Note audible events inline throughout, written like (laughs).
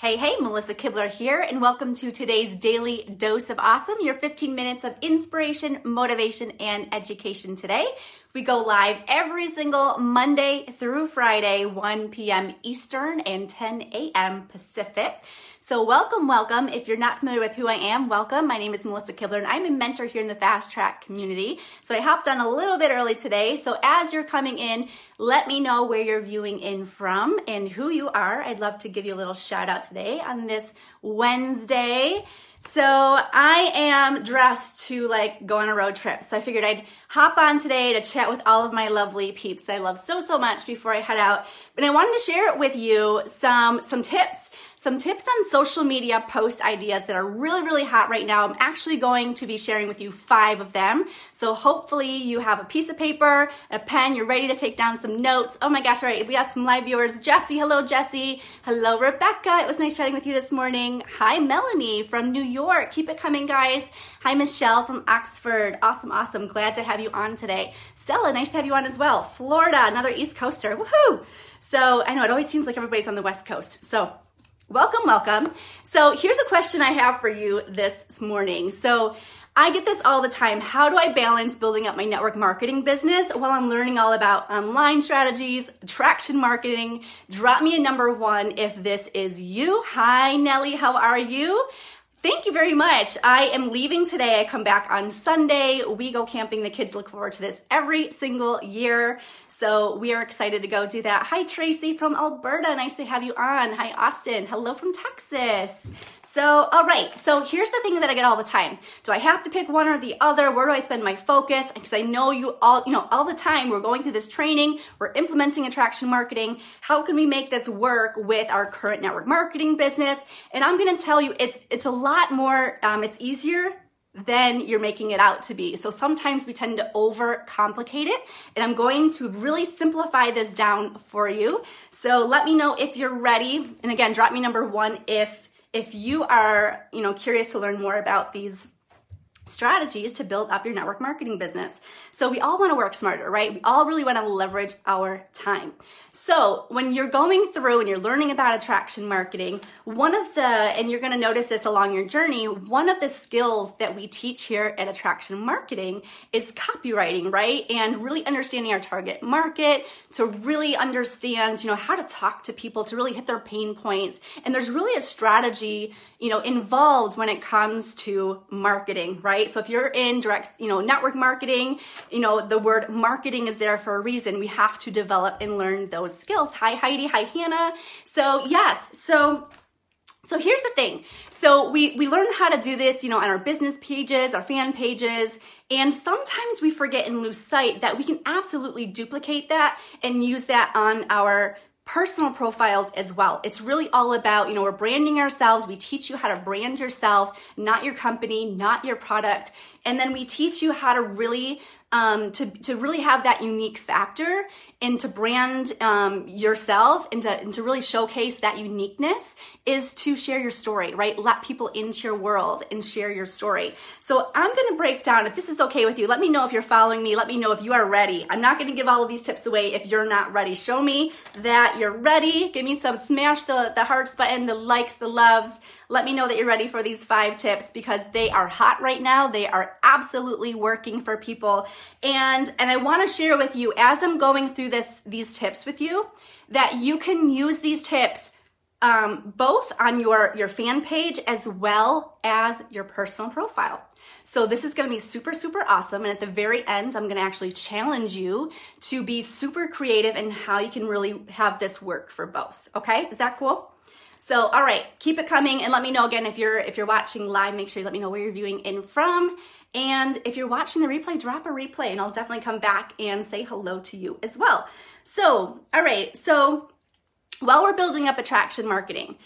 Hey, hey, Melissa Kibler here, and welcome to today's daily dose of awesome, your 15 minutes of inspiration, motivation, and education today. We go live every single Monday through Friday, 1 p.m. Eastern and 10 a.m. Pacific. So, welcome, welcome. If you're not familiar with who I am, welcome. My name is Melissa Kibler, and I'm a mentor here in the Fast Track community. So, I hopped on a little bit early today. So, as you're coming in, let me know where you're viewing in from and who you are. I'd love to give you a little shout out today on this Wednesday. So I am dressed to like go on a road trip. So I figured I'd hop on today to chat with all of my lovely peeps that I love so so much before I head out. But I wanted to share with you some some tips some tips on social media post ideas that are really, really hot right now. I'm actually going to be sharing with you five of them. So hopefully you have a piece of paper, a pen, you're ready to take down some notes. Oh my gosh, all right, we have some live viewers. Jesse, hello, Jesse. Hello, Rebecca. It was nice chatting with you this morning. Hi, Melanie from New York. Keep it coming, guys. Hi, Michelle from Oxford. Awesome, awesome. Glad to have you on today. Stella, nice to have you on as well. Florida, another East Coaster. Woohoo! So I know it always seems like everybody's on the West Coast. So Welcome, welcome. So here's a question I have for you this morning. So I get this all the time. How do I balance building up my network marketing business while I'm learning all about online strategies, attraction marketing? Drop me a number one if this is you. Hi, Nellie. How are you? Thank you very much. I am leaving today. I come back on Sunday. We go camping. The kids look forward to this every single year. So we are excited to go do that. Hi, Tracy from Alberta. Nice to have you on. Hi, Austin. Hello from Texas. So, all right. So here's the thing that I get all the time. Do I have to pick one or the other? Where do I spend my focus? Because I know you all, you know, all the time we're going through this training, we're implementing attraction marketing. How can we make this work with our current network marketing business? And I'm going to tell you, it's it's a lot more. Um, it's easier than you're making it out to be. So sometimes we tend to overcomplicate it, and I'm going to really simplify this down for you. So let me know if you're ready. And again, drop me number 1 if if you are, you know, curious to learn more about these strategies to build up your network marketing business. So we all want to work smarter, right? We all really want to leverage our time. So when you're going through and you're learning about attraction marketing, one of the, and you're going to notice this along your journey, one of the skills that we teach here at attraction marketing is copywriting, right? And really understanding our target market to really understand, you know, how to talk to people to really hit their pain points. And there's really a strategy, you know, involved when it comes to marketing, right? So if you're in direct, you know, network marketing, you know, the word marketing is there for a reason. We have to develop and learn those skills. Hi, Heidi. Hi, Hannah. So, yes. So, so here's the thing. So we, we learn how to do this, you know, on our business pages, our fan pages, and sometimes we forget and lose sight that we can absolutely duplicate that and use that on our personal profiles as well. It's really all about, you know, we're branding ourselves. We teach you how to brand yourself, not your company, not your product. And then we teach you how to really um, to, to really have that unique factor and to brand um, yourself and to, and to really showcase that uniqueness is to share your story, right? Let people into your world and share your story. So I'm going to break down, if this is okay with you, let me know if you're following me. Let me know if you are ready. I'm not going to give all of these tips away if you're not ready. Show me that you're ready. Give me some smash the, the hearts button, the likes, the loves let me know that you're ready for these five tips because they are hot right now. They are absolutely working for people. And, and I want to share with you as I'm going through this, these tips with you, that you can use these tips um, both on your, your fan page as well as your personal profile. So this is going to be super, super awesome. And at the very end, I'm going to actually challenge you to be super creative in how you can really have this work for both. Okay. Is that cool? So, all right, keep it coming and let me know again if you're if you're watching live, make sure you let me know where you're viewing in from. And if you're watching the replay, drop a replay and I'll definitely come back and say hello to you as well. So, all right, so while we're building up attraction marketing,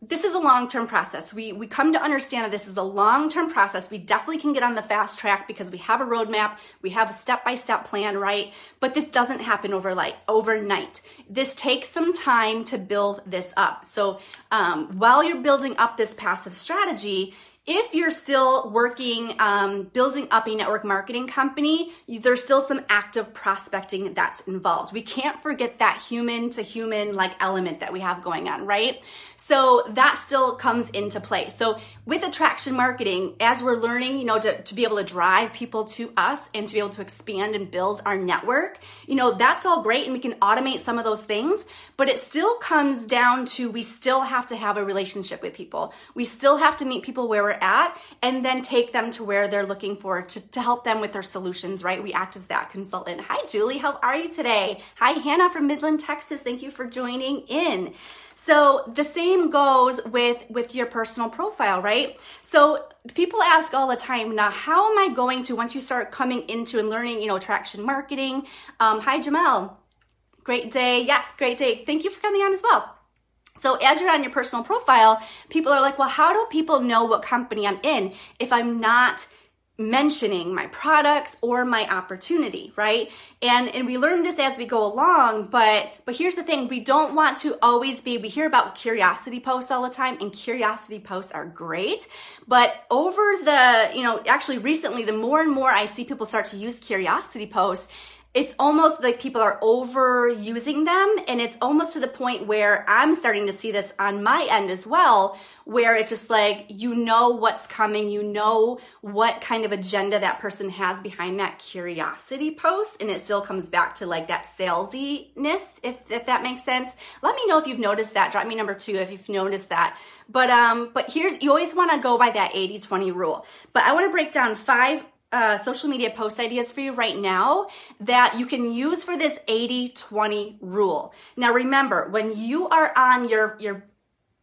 this is a long-term process. We we come to understand that this is a long-term process. We definitely can get on the fast track because we have a roadmap, we have a step-by-step plan, right? But this doesn't happen overnight. Overnight, this takes some time to build this up. So um, while you're building up this passive strategy, if you're still working, um, building up a network marketing company, there's still some active prospecting that's involved. We can't forget that human to human like element that we have going on, right? So that still comes into play. So with attraction marketing, as we're learning, you know, to, to be able to drive people to us and to be able to expand and build our network, you know, that's all great and we can automate some of those things, but it still comes down to we still have to have a relationship with people. We still have to meet people where we're at and then take them to where they're looking for to, to help them with their solutions, right? We act as that consultant. Hi, Julie. How are you today? Hi, Hannah from Midland, Texas. Thank you for joining in. So the same goes with with your personal profile, right? So people ask all the time, now how am I going to once you start coming into and learning, you know, attraction marketing? Um, hi, Jamel. Great day. Yes, great day. Thank you for coming on as well. So as you're on your personal profile, people are like, well, how do people know what company I'm in if I'm not mentioning my products or my opportunity right? And and we learn this as we go along but but here's the thing. We don't want to always be we hear about curiosity posts all the time and curiosity posts are great. But over the you know actually recently the more and more i see people start to use curiosity posts it's almost like people are overusing them and it's almost to the point where i'm starting to see this on my end as well where it's just like you know what's coming you know what kind of agenda that person has behind that curiosity post and it still comes back to like that salesiness if, if that makes sense. Let me know if you've noticed that. Drop me number two if you've noticed that. But um but here's you always want to go by that 80 20 rule. But i want to break down five uh, social media post ideas for you right now that you can use for this 80 20 rule. Now, remember, when you are on your, your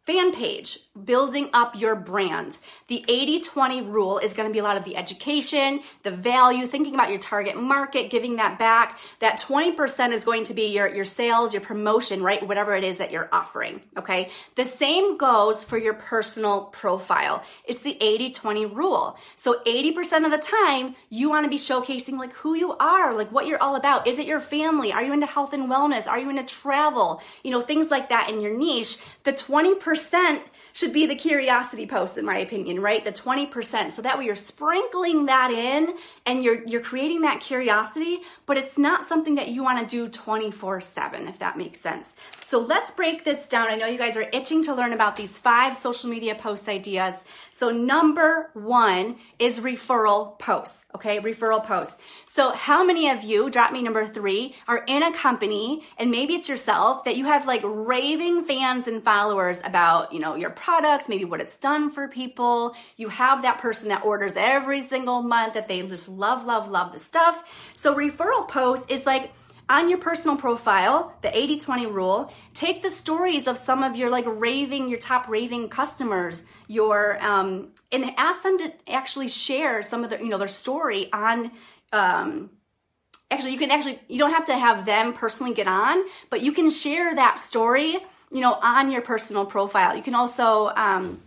fan page, building up your brand. The 80 20 rule is going to be a lot of the education, the value, thinking about your target market, giving that back. That 20% is going to be your, your sales, your promotion, right? Whatever it is that you're offering. Okay. The same goes for your personal profile. It's the 80 20 rule. So 80% of the time, you want to be showcasing like who you are, like what you're all about. Is it your family? Are you into health and wellness? Are you into travel? You know, things like that in your niche. The 20% percent should be the curiosity post in my opinion right? The 20% so that way you're sprinkling that in and you're you're creating that curiosity but it's not something that you want to do 24/7 if that makes sense. So let's break this down. I know you guys are itching to learn about these five social media post ideas so number 1 is referral posts okay referral posts so how many of you drop me number 3 are in a company and maybe it's yourself that you have like raving fans and followers about you know your products, maybe what it's done for people. You have that person that orders every single month that they just love, love, love the stuff. So referral post is like, on your personal profile, the 80 20 rule, take the stories of some of your like raving, your top raving customers, your, um, and ask them to actually share some of their, you know, their story on, um, actually, you can actually, you don't have to have them personally get on, but you can share that story you know, on your personal profile. You can also um,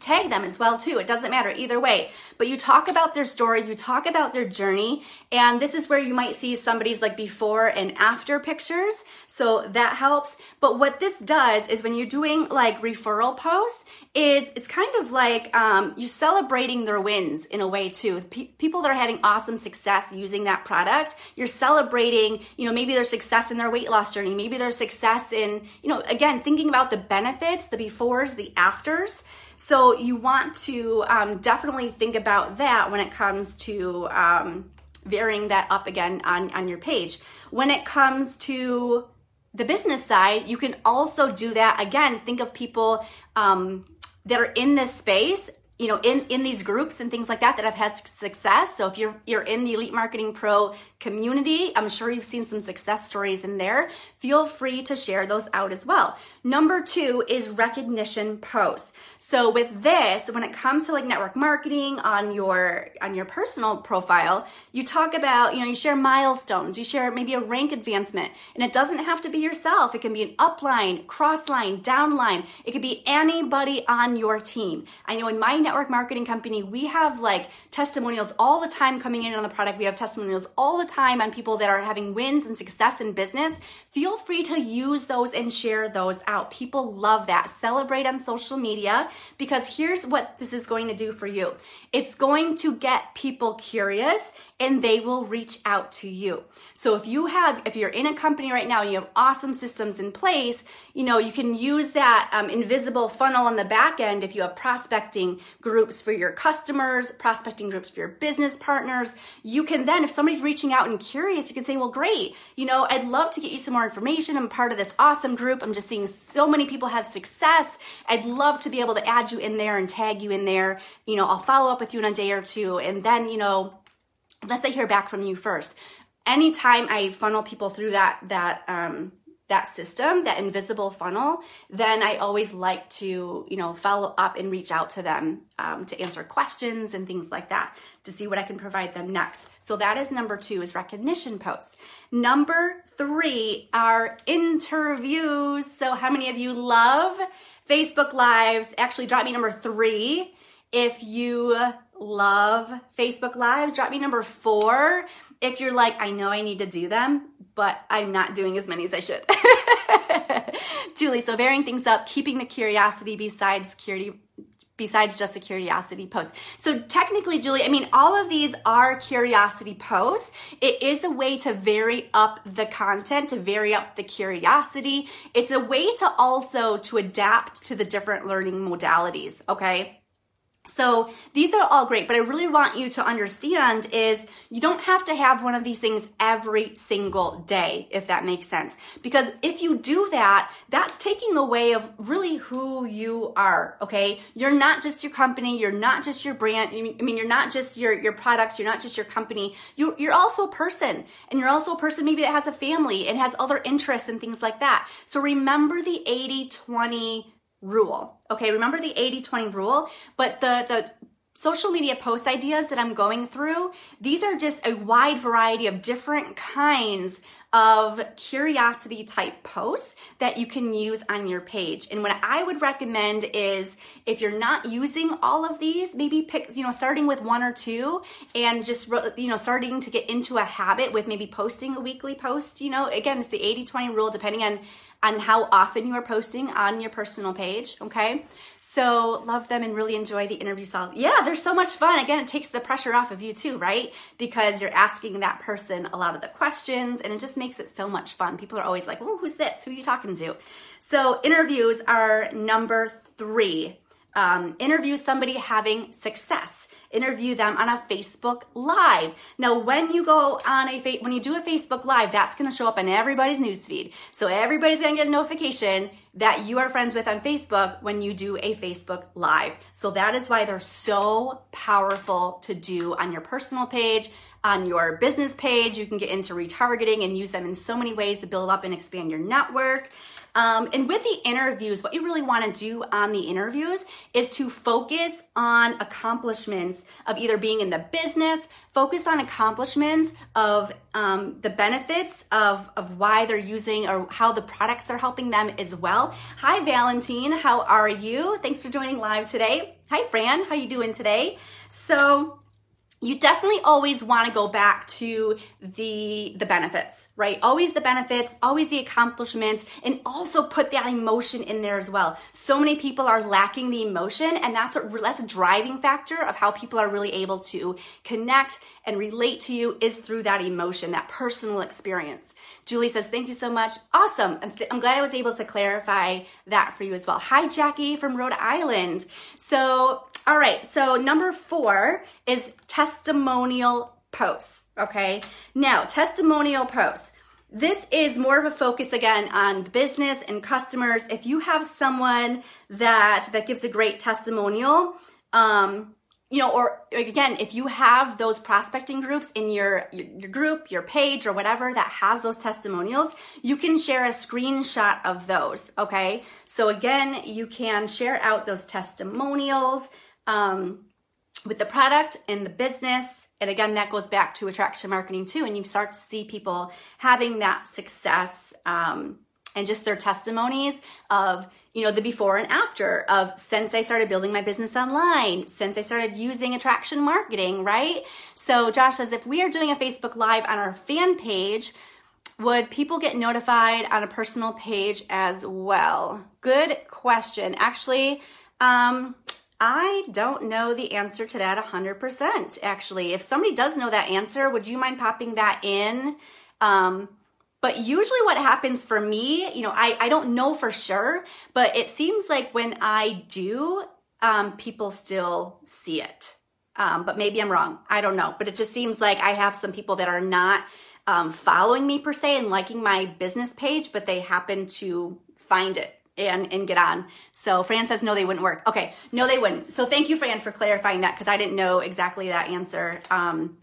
tag them as well too. It doesn't matter either way. But you talk about their story, you talk about their journey, and this is where you might see somebody's like before and after pictures. So that helps. But what this does is when you're doing like referral posts, is it's kind of like um, you're celebrating their wins in a way too. P- people that are having awesome success using that product, you're celebrating, you know, maybe their success in their weight loss journey, maybe their success in, you know, again, thinking about the benefits, the befores, the afters. So you want to um, definitely think about that when it comes to um, varying that up again on, on your page. When it comes to the business side, you can also do that. Again, think of people um, that are in this space you know in in these groups and things like that that have had success so if you're you're in the elite marketing pro community. I'm sure you've seen some success stories in there. Feel free to share those out as well. Number two is recognition posts. So with this when it comes to like network marketing on your on your personal profile you talk about you know you share milestones you share maybe a rank advancement and it doesn't have to be yourself. It can be an upline crossline downline. It could be anybody on your team. I know in my network marketing company, we have like testimonials all the time coming in on the product. We have testimonials all the time on people that are having wins and success in business, feel free to use those and share those out. People love that. Celebrate on social media because here's what this is going to do for you it's going to get people curious and they will reach out to you. So if you have, if you're in a company right now and you have awesome systems in place, you know, you can use that um, invisible funnel on the back end if you have prospecting groups for your customers, prospecting groups for your business partners. You can then, if somebody's reaching out and curious, you can say, well, great, you know, I'd love to get you some more information. I'm part of this awesome group. I'm just seeing so many people have success. I'd love to be able to add you in there and tag you in there. You know, I'll follow up with you in a day or two. And then, you know, unless I hear back from you first. Anytime I funnel people through that that um, that system, that invisible funnel, then I always like to you know follow up and reach out to them um, to answer questions and things like that to see what I can provide them next. So that is number two is recognition posts. Number three are interviews. So how many of you love Facebook Lives? Actually, drop me number three if you love Facebook Lives. Drop me number four if you're like, I know I need to do them, but I'm not doing as many as I should. (laughs) Julie, so varying things up, keeping the curiosity besides security besides just a curiosity post. So technically, Julie, I mean, all of these are curiosity posts. It is a way to vary up the content, to vary up the curiosity. It's a way to also to adapt to the different learning modalities, okay? So these are all great, but I really want you to understand is you don't have to have one of these things every single day, if that makes sense. Because if you do that, that's taking away of really who you are, okay? You're not just your company, you're not just your brand, I mean, you're not just your, your products, you're not just your company, you, you're also a person. And you're also a person maybe that has a family and has other interests and things like that. So remember the 80 20 rule. Okay, remember the 80-20 rule, but the the social media post ideas that I'm going through, these are just a wide variety of different kinds of curiosity type posts that you can use on your page. And what I would recommend is if you're not using all of these, maybe pick, you know, starting with one or two and just, you know, starting to get into a habit with maybe posting a weekly post. You know, again, it's the 80 20 rule depending on on how often you are posting on your personal page, okay? So love them and really enjoy the interview style. Yeah, they're so much fun. Again, it takes the pressure off of you too, right? Because you're asking that person a lot of the questions and it just makes it so much fun. People are always like, oh, who's this? Who are you talking to? So interviews are number three. Um, interview somebody having success interview them on a Facebook Live. Now, when you go on a fa- when you do a Facebook Live, that's going to show up in everybody's newsfeed. So everybody's going to get a notification that you are friends with on Facebook when you do a Facebook Live. So that is why they're so powerful to do on your personal page, on your business page. You can get into retargeting and use them in so many ways to build up and expand your network. Um, and with the interviews, what you really want to do on the interviews is to focus on accomplishments of either being in the business, focus on accomplishments of um, the benefits of, of why they're using or how the products are helping them as well. Hi, Valentine. How are you? Thanks for joining live today. Hi, Fran. How are you doing today? So, you definitely always want to go back to the the benefits right always the benefits always the accomplishments and also put that emotion in there as well so many people are lacking the emotion and that's what that's a driving factor of how people are really able to connect and relate to you is through that emotion that personal experience Julie says, thank you so much. Awesome. I'm, th- I'm, glad I was able to clarify that for you as well. Hi, Jackie from Rhode Island. So, all right. So, number four is testimonial posts. Okay. Now, testimonial posts. This is more of a focus again on business and customers. If you have someone that that gives a great testimonial, um, you know, or again, if you have those prospecting groups in your, your group, your page, or whatever that has those testimonials, you can share a screenshot of those. Okay. So again, you can share out those testimonials um, with the product and the business. And again, that goes back to attraction marketing too. And you start to see people having that success um, and just their testimonies of you know, the before and after of since I started building my business online, since I started using attraction marketing, right? So Josh says if we are doing a Facebook Live on our fan page, would people get notified on a personal page as well? Good question. Actually, um, I don't know the answer to that 100%. Actually, if somebody does know that answer, would you mind popping that in? Um, but usually, what happens for me, you know, I, I don't know for sure, but it seems like when I do, um, people still see it. Um, but maybe I'm wrong. I don't know. But it just seems like I have some people that are not um, following me per se and liking my business page, but they happen to find it and, and get on. So Fran says, no, they wouldn't work. Okay, no, they wouldn't. So thank you, Fran, for clarifying that because I didn't know exactly that answer. Um,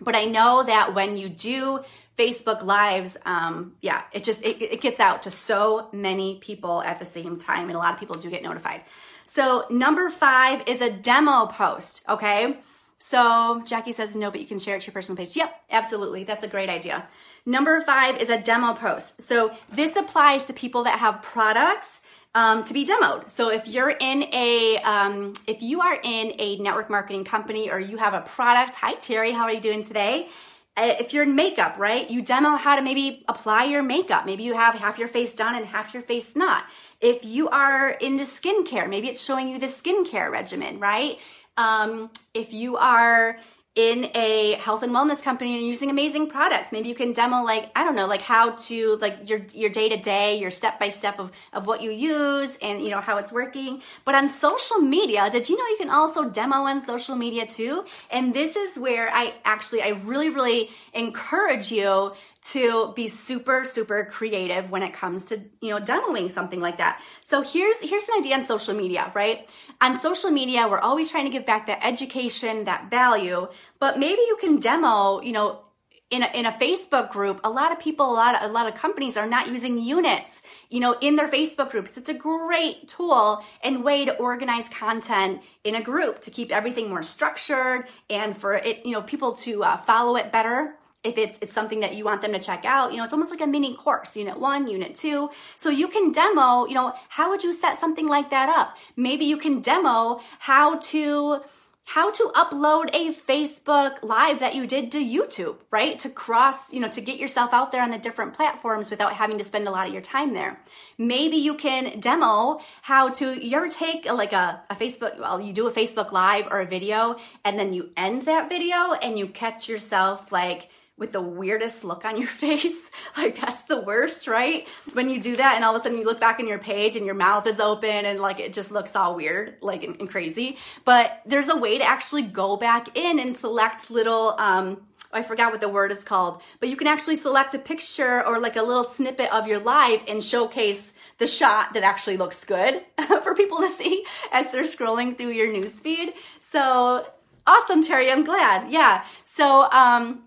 but I know that when you do Facebook Lives, um, yeah, it just it, it gets out to so many people at the same time, and a lot of people do get notified. So number five is a demo post. Okay, so Jackie says no, but you can share it to your personal page. Yep, absolutely, that's a great idea. Number five is a demo post. So this applies to people that have products um, to be demoed. So if you're in a, um, if you are in a network marketing company or you have a product, hi Terry, how are you doing today? Uh, if you're in makeup, right? You demo how to maybe apply your makeup. Maybe you have half your face done and half your face not. If you are into skincare, maybe it's showing you the skincare regimen, right? Um, if you are in a health and wellness company and using amazing products. Maybe you can demo like, I don't know, like how to like your your day to day, your step by step of of what you use and you know how it's working. But on social media, did you know you can also demo on social media too? And this is where I actually I really really encourage you to be super super creative when it comes to you know demoing something like that. So here's here's an idea on social media right? On social media we're always trying to give back that education that value but maybe you can demo you know in a, in a Facebook group, a lot of people, a lot of, a lot of companies are not using units, you know, in their Facebook groups. It's a great tool and way to organize content in a group to keep everything more structured and for it, you know, people to uh, follow it better if it's it's something that you want them to check out you know it's almost like a mini course unit one unit two so you can demo you know how would you set something like that up maybe you can demo how to how to upload a Facebook live that you did to YouTube, right? To cross, you know, to get yourself out there on the different platforms without having to spend a lot of your time there. Maybe you can demo how to, you ever take like a, a Facebook, well, you do a Facebook live or a video and then you end that video and you catch yourself like, with the weirdest look on your (laughs) face. like that's the worst, right? When you do that and all of a sudden you look back in your page and your mouth is open and like it just looks all weird, like and, and crazy. But there's a way to actually go back in and select little um I forgot what the word is called, but you can actually select a picture or like a little snippet of your live and showcase the shot that actually looks good (laughs) for people to see as they're scrolling through your newsfeed. So awesome, Terry. I'm glad. Yeah. So, um,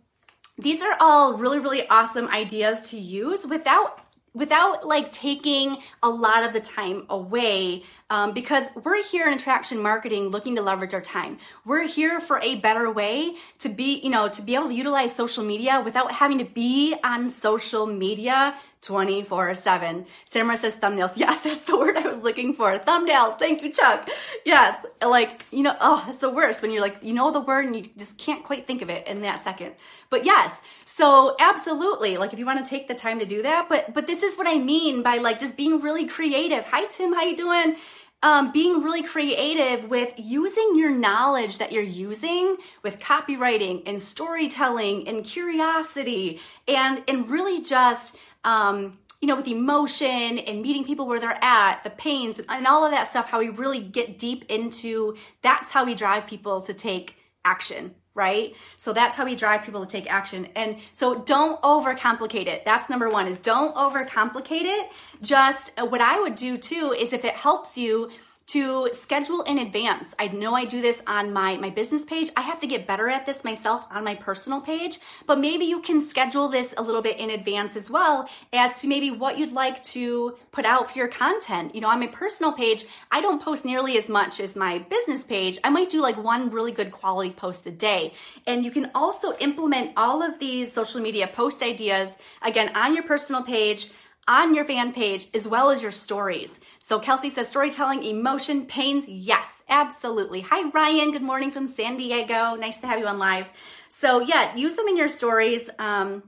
these are all really, really awesome ideas to use without without like taking a lot of the time away um, because we're here in attraction marketing looking to leverage our time we're here for a better way to be you know to be able to utilize social media without having to be on social media 24 7. Samara says thumbnails. (laughs) Yes, that's the word I was looking for. Thumbnails. Thank you, Chuck. Yes. Like, you know, oh, it's the worst when you're like, you know the word and you just can't quite think of it in that second. But yes, so absolutely. Like if you want to take the time to do that, but, but this is what I mean by like just being really creative. Hi, Tim. How you doing? Um, being really creative with using your knowledge that you're using with copywriting and storytelling and curiosity and and really just um, you know, with emotion and meeting people where they're at, the pains and, and all of that stuff, how we really get deep into that's how we drive people to take action, right? So that's how we drive people to take action. And so don't overcomplicate it. That's number one is don't overcomplicate it. Just uh, what I would do too is if it helps you to schedule in advance. I know I do this on my, my business page. I have to get better at this myself on my personal page, but maybe you can schedule this a little bit in advance as well as to maybe what you'd like to put out for your content. You know, on my personal page, I don't post nearly as much as my business page. I might do like one really good quality post a day. And you can also implement all of these social media post ideas again on your personal page on your fan page as well as your stories. So Kelsey says storytelling, emotion, pains. Yes, absolutely. Hi, Ryan. Good morning from San Diego. Nice to have you on live. So yeah, use them in your stories. Um,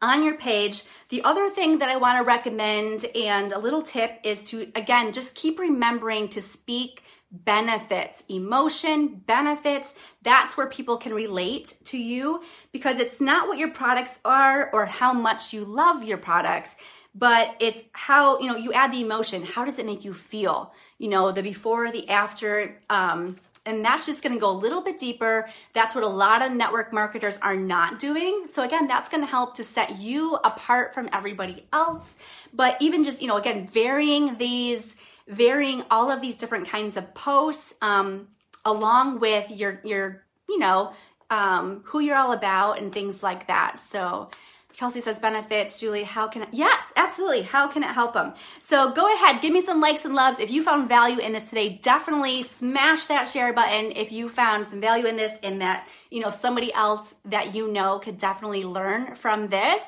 on your page. The other thing that I want to recommend and a little tip is to, again, just keep remembering to speak benefits, emotion, benefits. That's where people can relate to you because it's not what your products are or how much you love your products, but it's how, you know, you add the emotion. How does it make you feel? You know, the before, the after, um, and that's just going to go a little bit deeper. That's what a lot of network marketers are not doing. So again, that's going to help to set you apart from everybody else. But even just, you know, again, varying these, varying all of these different kinds of posts, um, along with your, your, you know, um, who you're all about and things like that. So Kelsey says benefits. Julie, how can I? Yes, absolutely. How can it help them? So go ahead, give me some likes and loves. If you found value in this today, definitely smash that share button. If you found some value in this and that, you know, somebody else that you know could definitely learn from this.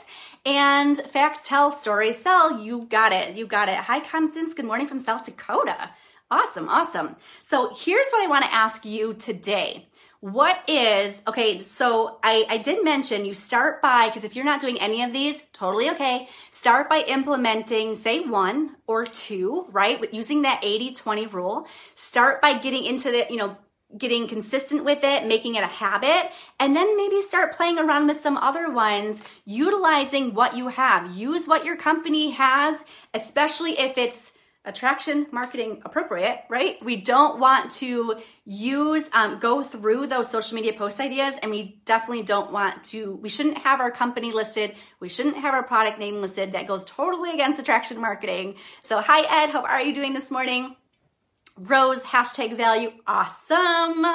And facts tell, stories sell. You got it. You got it. Hi, Constance. Good morning from South Dakota. Awesome, awesome. So here's what I want to ask you today. What is, okay, so I, I did mention you start by, because if you're not doing any of these, totally okay. Start by implementing, say, one or two, right? With using that 80 20 rule. Start by getting into the, you know, getting consistent with it, making it a habit, and then maybe start playing around with some other ones, utilizing what you have. Use what your company has, especially if it's attraction marketing appropriate, right? We don't want to use, um, go through those social media post ideas, and we definitely don't want to, we shouldn't have our company listed. We shouldn't have our product name listed. That goes totally against attraction marketing. So, hi, Ed. How are you doing this morning? Rose, hashtag value. Awesome.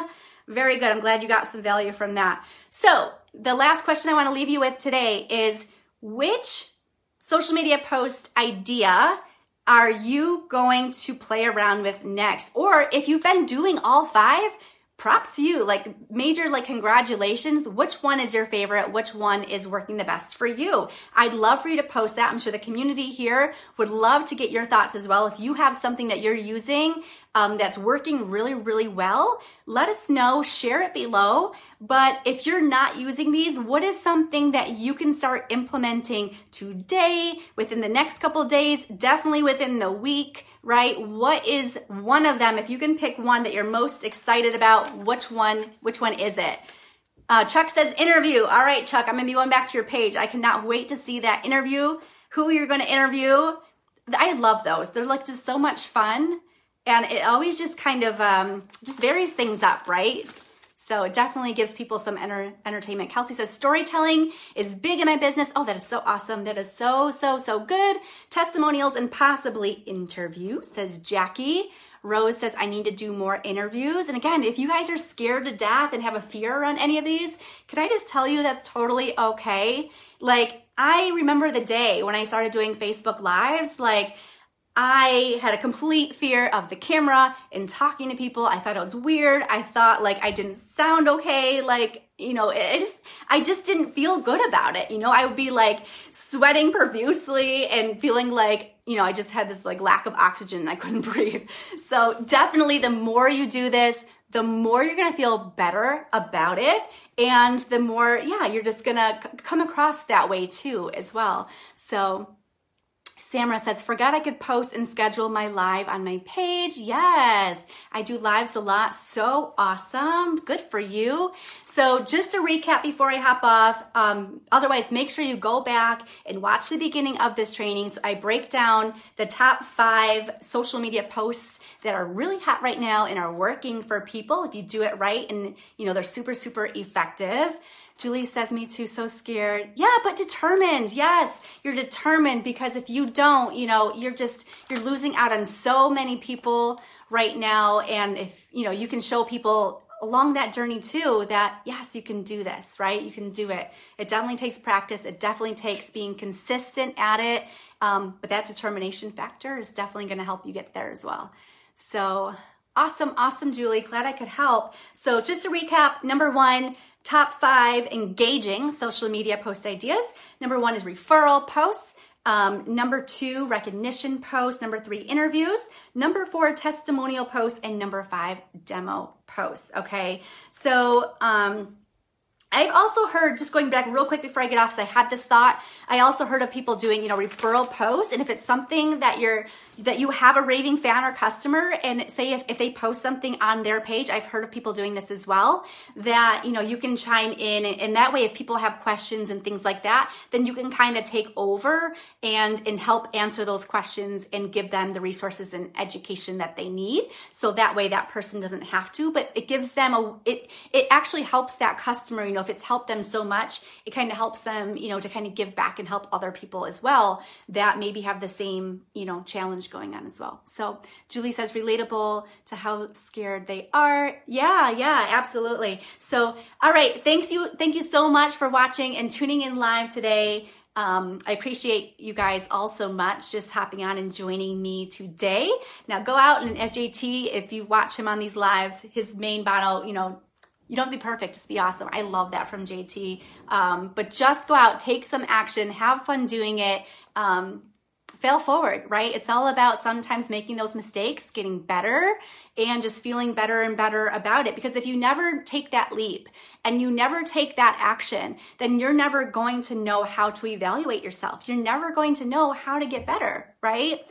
Very good. I'm glad you got some value from that. So, the last question I want to leave you with today is which social media post idea are you going to play around with next? Or if you've been doing all five, props to you. Like major like congratulations. Which one is your favorite? Which one is working the best for you? I'd love for you to post that. I'm sure the community here would love to get your thoughts as well. If you have something that you're using um, that's working really, really well, let us know, share it below. But if you're not using these, what is something that you can start implementing today, within the next couple days, definitely within the week? Right? What is one of them? If you can pick one that you're most excited about, which one, which one is it? Uh, Chuck says interview. All right, Chuck, I'm gonna be going back to your page. I cannot wait to see that interview. Who you're gonna interview? I love those. They're like just so much fun and it always just kind of um, just varies things up, right? So it definitely gives people some enter- entertainment. Kelsey says storytelling is big in my business. Oh, that is so awesome. That is so, so, so good. Testimonials and possibly interview, says Jackie. Rose says, I need to do more interviews. And again, if you guys are scared to death and have a fear around any of these, can I just tell you that's totally okay? Like, I remember the day when I started doing Facebook Lives, like, I had a complete fear of the camera and talking to people. I thought it was weird. I thought like I didn't sound okay. Like, you know, it just, I just didn't feel good about it. You know, I would be like sweating profusely and feeling like, you know, I just had this like lack of oxygen I couldn't (laughs) breathe. So definitely the more you do this, the more you're going to feel better about it. And the more, yeah, you're just going to come across that way too as well. So Samra says, forgot I could post and schedule my live on my page. Yes, I do lives a lot. So awesome. Good for you. So just to recap before I hop off, um, otherwise make sure you go back and watch the beginning of this training. So I break down the top five social media posts that are really hot right now and are working for people if you do it right and you know they're super super effective Julie says, Me too, so scared. Yeah, but determined. Yes, you're determined because if you don't, you know, you're just, you're losing out on so many people right now. And if, you know, you can show people along that journey too that yes, you can do this, right? You can do it. It definitely takes practice, it definitely takes being consistent at it. Um, but that determination factor is definitely going to help you get there as well. So, awesome, awesome, Julie. Glad I could help. So, just to recap number one, top five engaging social media post ideas. Number one is referral posts. Um, number two, recognition posts. Number three, interviews. Number four, testimonial posts. And number five, demo posts. Okay. So, um, I've also heard, just going back real quick before I get off, because I had this thought. I also heard of people doing, you know, referral posts. And if it's something that you're, that you have a raving fan or customer, and say if, if they post something on their page, I've heard of people doing this as well, that, you know, you can chime in. And, that way, if people have questions and things like that, then you can kind of take over and, and help answer those questions and give them the resources and education that they need. So that way that person doesn't have to, but it gives them a, it, it actually helps that customer, you know, if it's helped them so much, it kind of helps them, you know, to kind of give back and help other people as well that maybe have the same, you know, challenge going on as well. So Julie says relatable to how scared they are. Yeah, yeah, absolutely. So, all right. Thanks you. Thank you so much for watching and tuning in live today. Um, I appreciate you guys all so much just hopping on and joining me today. Now go out and SJT, if you watch him on these lives, his main bottle, you know, you don't be perfect, just be awesome. I love that from JT. Um, but just go out, take some action, have fun doing it. Um, fail forward, right? It's all about sometimes making those mistakes, getting better, and just feeling better and better about it. Because if you never take that leap and you never take that action, then you're never going to know how to evaluate yourself. You're never going to know how to get better, right?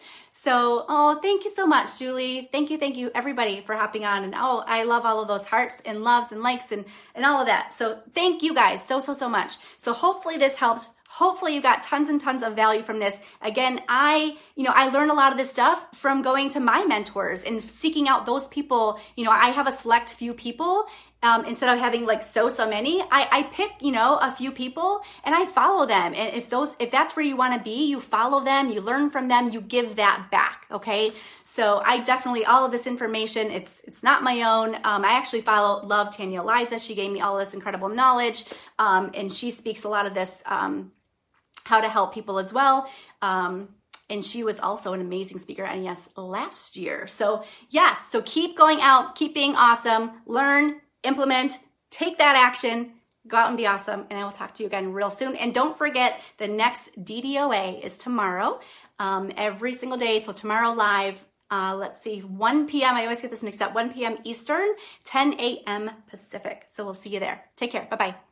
So, oh, thank you so much, Julie. Thank you, thank you, everybody, for hopping on. And oh, I love all of those hearts and loves and likes and, and all of that. So, thank you guys so, so, so much. So, hopefully, this helps. Hopefully, you got tons and tons of value from this. Again, I, you know, I learned a lot of this stuff from going to my mentors and seeking out those people. You know, I have a select few people um, instead of having like so so many I, I pick you know a few people and i follow them and if those if that's where you want to be you follow them you learn from them you give that back okay so i definitely all of this information it's it's not my own um, i actually follow love Tanya Aliza she gave me all this incredible knowledge um, and she speaks a lot of this um, how to help people as well um, and she was also an amazing speaker at NES last year. So, yes, so keep going out, keep being awesome, learn, implement, take that action, go out and be awesome. And I will talk to you again real soon. And don't forget, the next DDOA is tomorrow, um, every single day. So tomorrow live, uh, let's see, 1 p.m. I always get this mixed up 1 p.m. Eastern, 10 a.m. Pacific. So we'll see you there. Take care. Bye bye.